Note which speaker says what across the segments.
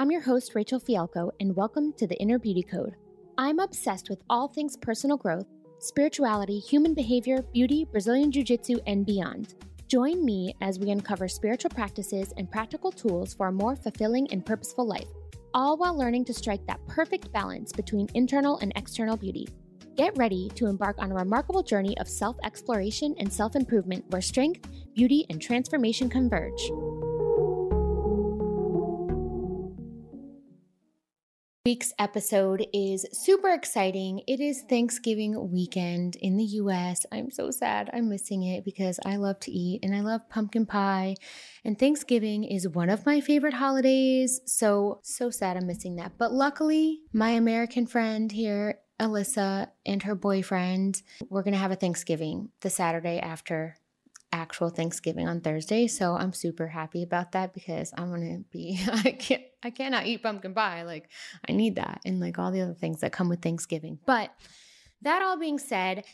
Speaker 1: I'm your host, Rachele Fialco, and welcome to the Inner Beauty Code. I'm obsessed with all things personal growth, spirituality, human behavior, beauty, Brazilian Jiu Jitsu, and beyond. Join me as we uncover spiritual practices and practical tools for a more fulfilling and purposeful life, all while learning to strike that perfect balance between internal and external beauty. Get ready to embark on a remarkable journey of self exploration and self improvement where strength, beauty, and transformation converge. Week's episode is super exciting. It is Thanksgiving weekend in the US. I'm so sad. I'm missing it because I love to eat and I love pumpkin pie. And Thanksgiving is one of my favorite holidays. So, so sad I'm missing that. But luckily, my American friend here, Alyssa, and her boyfriend, we're going to have a Thanksgiving the Saturday after actual Thanksgiving on Thursday. So I'm super happy about that because I'm gonna be I can't I cannot eat pumpkin pie. Like I need that and like all the other things that come with Thanksgiving. But that all being said,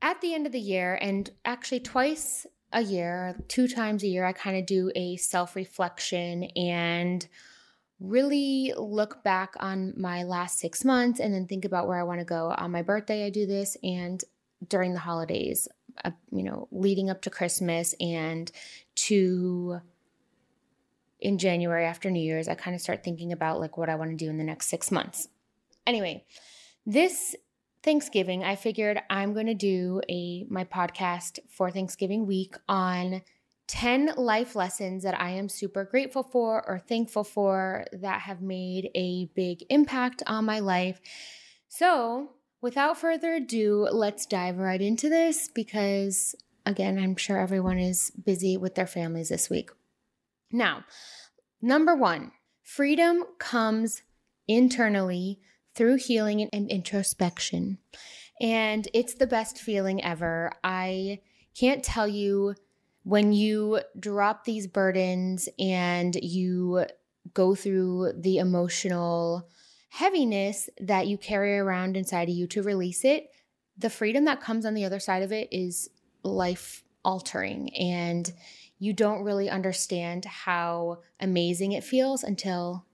Speaker 1: at the end of the year, and actually twice a year, two times a year, I kind of do a self-reflection and really look back on my last six months and then think about where I want to go. On my birthday, I do this and during the holidays uh, you know, leading up to Christmas and to in January after New Year's, I kind of start thinking about like what I want to do in the next six months. Anyway, this Thanksgiving, I figured I'm going to do a my podcast for Thanksgiving week on 10 life lessons that I am super grateful for or thankful for that have made a big impact on my life. So, Without further ado, let's dive right into this because, again, I'm sure everyone is busy with their families this week. Now, number one, freedom comes internally through healing and introspection. And it's the best feeling ever. I can't tell you when you drop these burdens and you go through the emotional heaviness that you carry around inside of you to release it, the freedom that comes on the other side of it is life altering. And you don't really understand how amazing it feels until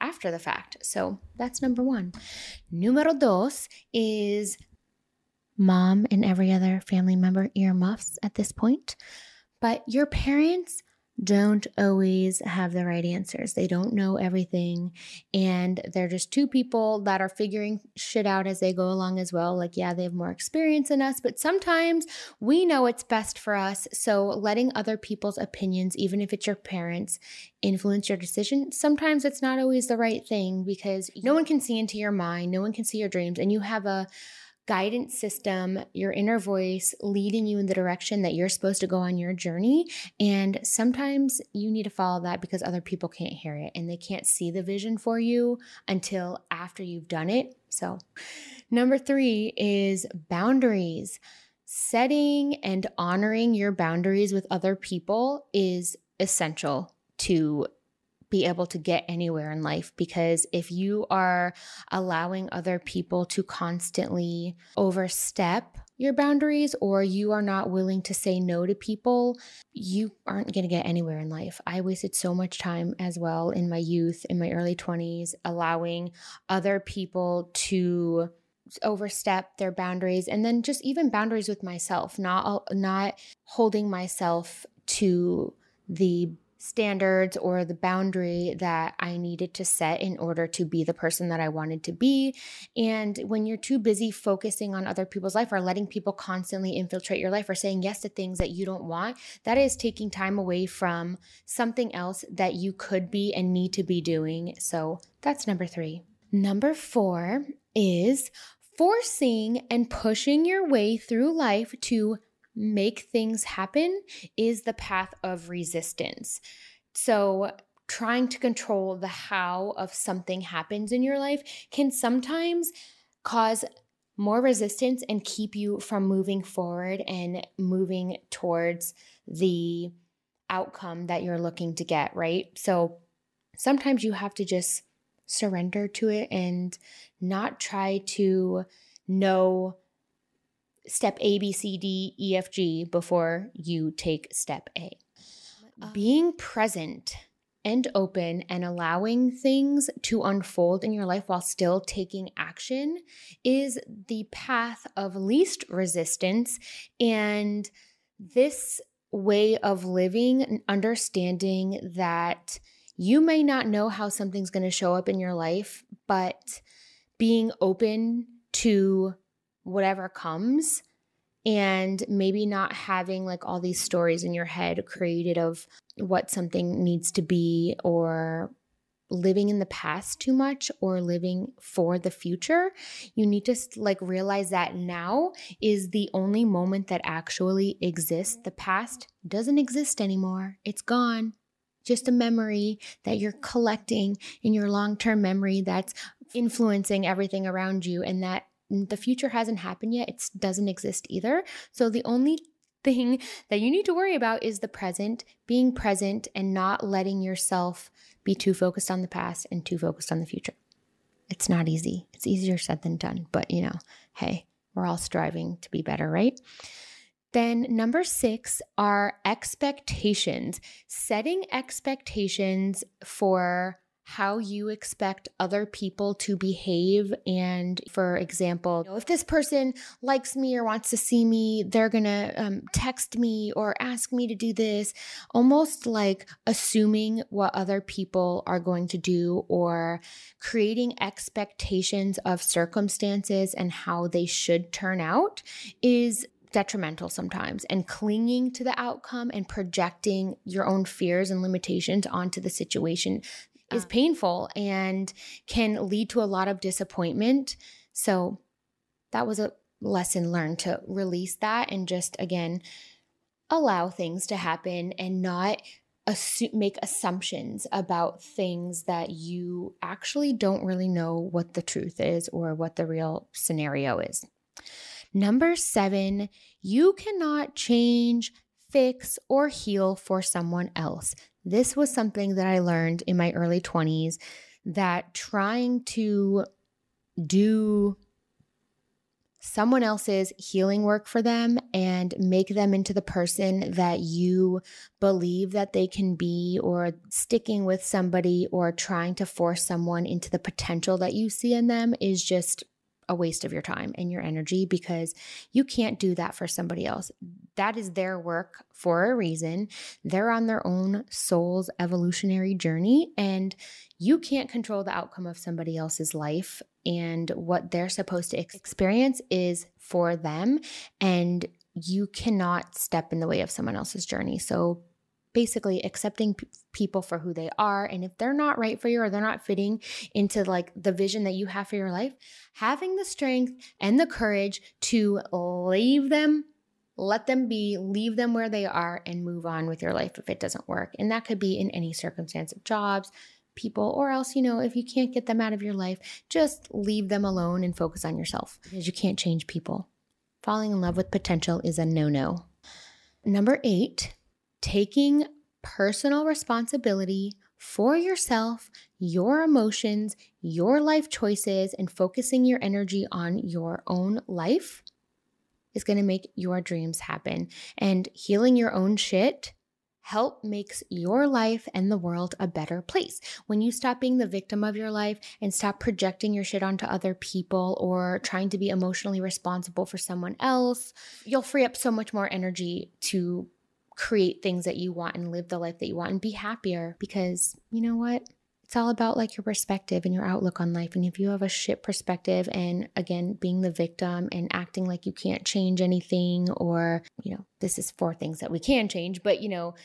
Speaker 1: after the fact. So that's number one. Numero dos is mom and every other family member earmuffs at this point. But your parents don't always have the right answers. They don't know everything. And they're just two people that are figuring shit out as they go along as well. Like, yeah, they have more experience than us, but sometimes we know it's best for us. So, letting other people's opinions, even if it's your parents, influence your decision, sometimes it's not always the right thing because no one can see into your mind, no one can see your dreams, and you have a guidance system, your inner voice leading you in the direction that you're supposed to go on your journey. And sometimes you need to follow that because other people can't hear it and they can't see the vision for you until after you've done it. So, number three is boundaries. Setting and honoring your boundaries with other people is essential to be able to get anywhere in life because if you are allowing other people to constantly overstep your boundaries or you are not willing to say no to people, you aren't going to get anywhere in life. I wasted so much time as well in my youth, in my early 20s, allowing other people to overstep their boundaries and then just even boundaries with myself, not not holding myself to the standards or the boundary that I needed to set in order to be the person that I wanted to be. And when you're too busy focusing on other people's life or letting people constantly infiltrate your life or saying yes to things that you don't want, that is taking time away from something else that you could be and need to be doing. So that's number three. Number four is forcing and pushing your way through life to make things happen is the path of resistance. So, trying to control the how of something happens in your life can sometimes cause more resistance and keep you from moving forward and moving towards the outcome that you're looking to get, right? So, sometimes you have to just surrender to it and not try to know step A, B, C, D, E, F, G before you take step A. Uh, Being present and open and allowing things to unfold in your life while still taking action is the path of least resistance. And this way of living and understanding that you may not know how something's going to show up in your life, but being open to whatever comes and maybe not having like all these stories in your head created of what something needs to be or living in the past too much or living for the future. You need to like realize that now is the only moment that actually exists. The past doesn't exist anymore. It's gone. Just a memory that you're collecting in your long-term memory that's influencing everything around you and that the future hasn't happened yet. It doesn't exist either. So the only thing that you need to worry about is the present, being present and not letting yourself be too focused on the past and too focused on the future. It's not easy. It's easier said than done, but you know, hey, we're all striving to be better, right? Then, number six are expectations. Setting expectations for how you expect other people to behave. And for example, you know, if this person likes me or wants to see me, they're going to um, text me or ask me to do this, almost like assuming what other people are going to do or creating expectations of circumstances and how they should turn out is detrimental sometimes and clinging to the outcome and projecting your own fears and limitations onto the situation is uh-huh. painful and can lead to a lot of disappointment. So that was a lesson learned to release that and just again allow things to happen and not assume, make assumptions about things that you actually don't really know what the truth is or what the real scenario is. Number seven, you cannot change, fix, or heal for someone else. This was something that I learned in my early 20s that trying to do someone else's healing work for them and make them into the person that you believe that they can be, or sticking with somebody or trying to force someone into the potential that you see in them is just a waste of your time and your energy because you can't do that for somebody else. That is their work for a reason. They're on their own soul's evolutionary journey, and you can't control the outcome of somebody else's life. And what they're supposed to experience is for them, and you cannot step in the way of someone else's journey. So basically accepting p- people for who they are and if they're not right for you or they're not fitting into like the vision that you have for your life having the strength and the courage to leave them let them be leave them where they are and move on with your life if it doesn't work. And that could be in any circumstance of jobs people or else you know if you can't get them out of your life just leave them alone and focus on yourself because you can't change people. Falling in love with potential is a no-no. Number 8 taking personal responsibility for yourself, your emotions, your life choices, and focusing your energy on your own life is going to make your dreams happen. And healing your own shit help makes your life and the world a better place. When you stop being the victim of your life and stop projecting your shit onto other people or trying to be emotionally responsible for someone else, you'll free up so much more energy to create things that you want and live the life that you want and be happier because you know what? It's all about like your perspective and your outlook on life. And if you have a shit perspective and again, being the victim and acting like you can't change anything, or, you know, this is four things that we can change, but, you know,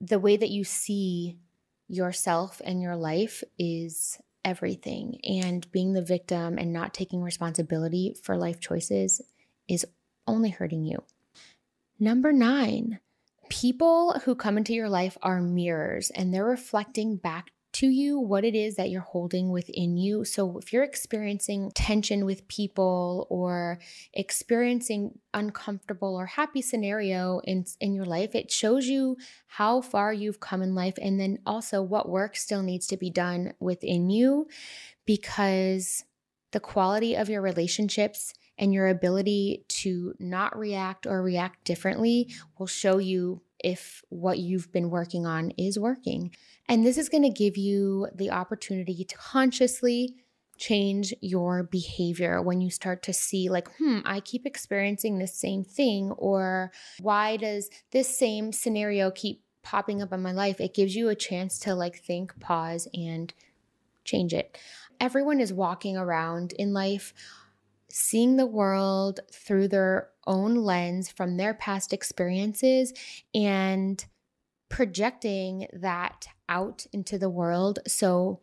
Speaker 1: the way that you see yourself and your life is everything. And being the victim and not taking responsibility for life choices is only hurting you. Number nine, People who come into your life are mirrors and they're reflecting back to you what it is that you're holding within you. So if you're experiencing tension with people or experiencing uncomfortable or happy scenario in in your life, it shows you how far you've come in life and then also what work still needs to be done within you because the quality of your relationships and your ability to not react or react differently will show you if what you've been working on is working. And this is going to give you the opportunity to consciously change your behavior when you start to see, like, hmm, I keep experiencing this same thing, or why does this same scenario keep popping up in my life? It gives you a chance to like think, pause, and change it. Everyone is walking around in life seeing the world through their own lens from their past experiences and projecting that out into the world. So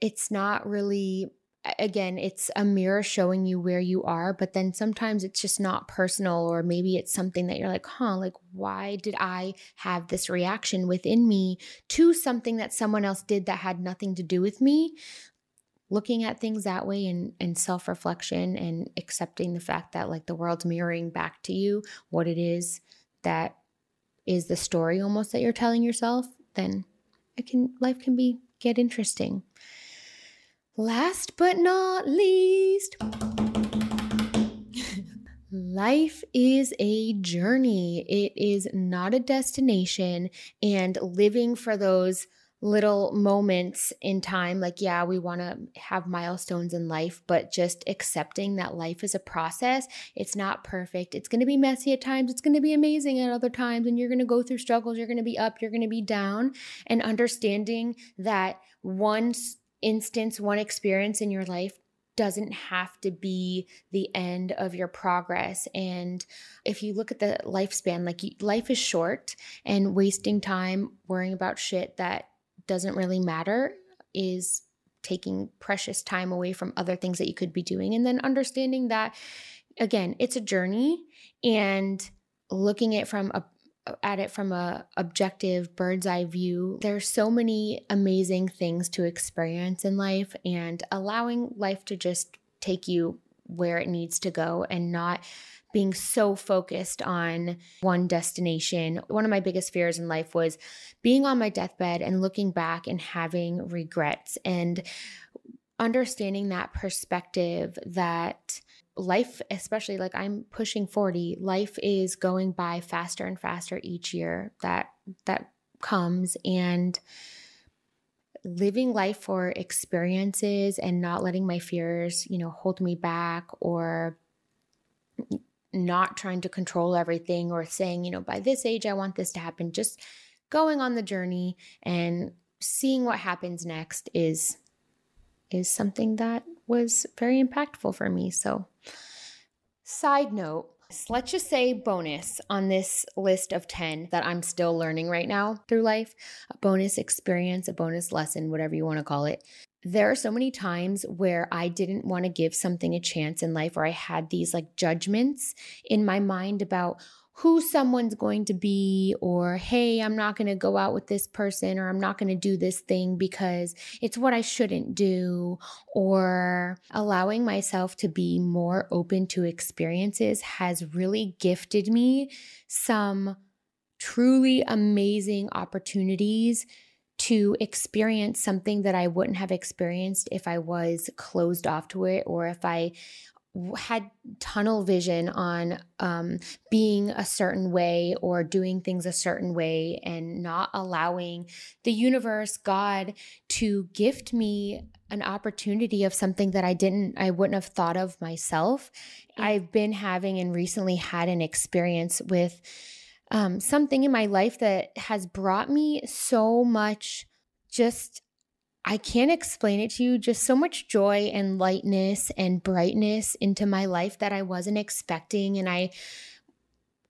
Speaker 1: it's not really again, it's a mirror showing you where you are, but then sometimes it's just not personal, or maybe it's something that you're like, huh, like, why did I have this reaction within me to something that someone else did that had nothing to do with me? Looking at things that way and, and self reflection and accepting the fact that, like, the world's mirroring back to you what it is that is the story almost that you're telling yourself, then it can, life can be, get interesting. Last but not least, life is a journey. It is not a destination, and living for those little moments in time like yeah we want to have milestones in life but just accepting that life is a process it's not perfect it's going to be messy at times it's going to be amazing at other times and you're going to go through struggles you're going to be up you're going to be down and understanding that one instance, one experience in your life doesn't have to be the end of your progress. And if you look at the lifespan, like life is short and wasting time worrying about shit that doesn't really matter is taking precious time away from other things that you could be doing. And then understanding that, again, it's a journey and looking at from a at it from a objective bird's eye view there's so many amazing things to experience in life and allowing life to just take you where it needs to go and not being so focused on one destination. One of my biggest fears in life was being on my deathbed and looking back and having regrets and understanding that perspective that life, especially like I'm pushing 40, life is going by faster and faster each year that that comes and living life for experiences and not letting my fears, you know, hold me back or not trying to control everything or saying, you know, by this age I want this to happen, just going on the journey and seeing what happens next is is something that was very impactful for me. So, side note, let's just say bonus on this list of 10 that I'm still learning right now through life, a bonus experience, a bonus lesson, whatever you want to call it. There are so many times where I didn't want to give something a chance in life, or I had these like judgments in my mind about who someone's going to be, or hey, I'm not going to go out with this person, or I'm not going to do this thing because it's what I shouldn't do, or allowing myself to be more open to experiences has really gifted me some truly amazing opportunities to experience something that I wouldn't have experienced if I was closed off to it or if I had tunnel vision on um, being a certain way or doing things a certain way and not allowing the universe god to gift me an opportunity of something that i didn't i wouldn't have thought of myself. I've been having and recently had an experience with um, something in my life that has brought me so much just I can't explain it to you. Just so much joy and lightness and brightness into my life that I wasn't expecting. And I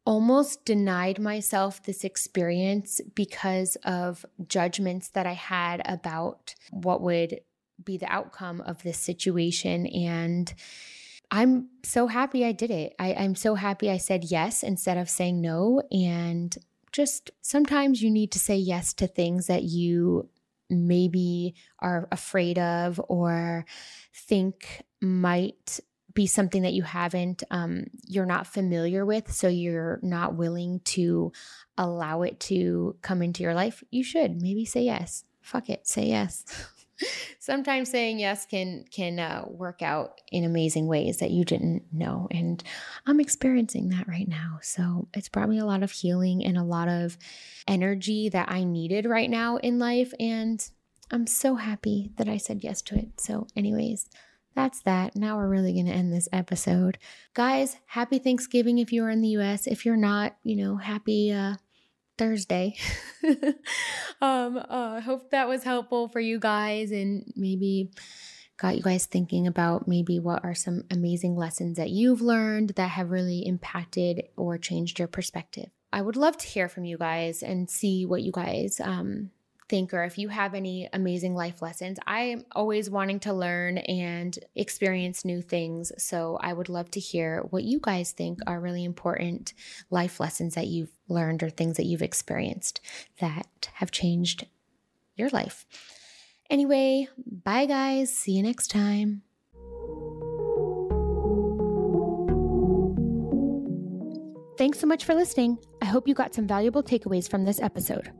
Speaker 1: almost denied myself this experience because of judgments that I had about what would be the outcome of this situation. And I'm so happy I did it. I, I'm so happy I said yes instead of saying no. And just sometimes you need to say yes to things that you maybe are afraid of or think might be something that you haven't um, you're not familiar with so you're not willing to allow it to come into your life you should maybe say yes fuck it say yes sometimes saying yes can can uh, work out in amazing ways that you didn't know and i'm experiencing that right now so it's brought me a lot of healing and a lot of energy that i needed right now in life and i'm so happy that i said yes to it so anyways that's that. Now we're really going to end this episode. Guys, happy Thanksgiving if you're in the US. If you're not, you know, happy uh Thursday. um, uh, I hope that was helpful for you guys and maybe got you guys thinking about maybe what are some amazing lessons that you've learned that have really impacted or changed your perspective. I would love to hear from you guys and see what you guys um, think or if you have any amazing life lessons. I am always wanting to learn and experience new things. So I would love to hear what you guys think are really important life lessons that you've learned or things that you've experienced that have changed your life. Anyway, bye guys. See you next time. Thanks so much for listening. I hope you got some valuable takeaways from this episode.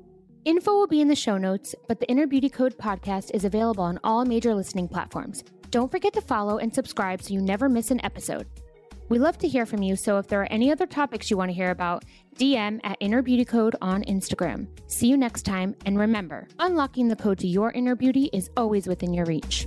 Speaker 1: Info will be in the show notes, but the Inner Beauty Code podcast is available on all major listening platforms. Don't forget to follow and subscribe so you never miss an episode. We love to hear from you, so if there are any other topics you want to hear about, DM at Inner Beauty Code on Instagram. See you next time, and remember, unlocking the code to your inner beauty is always within your reach.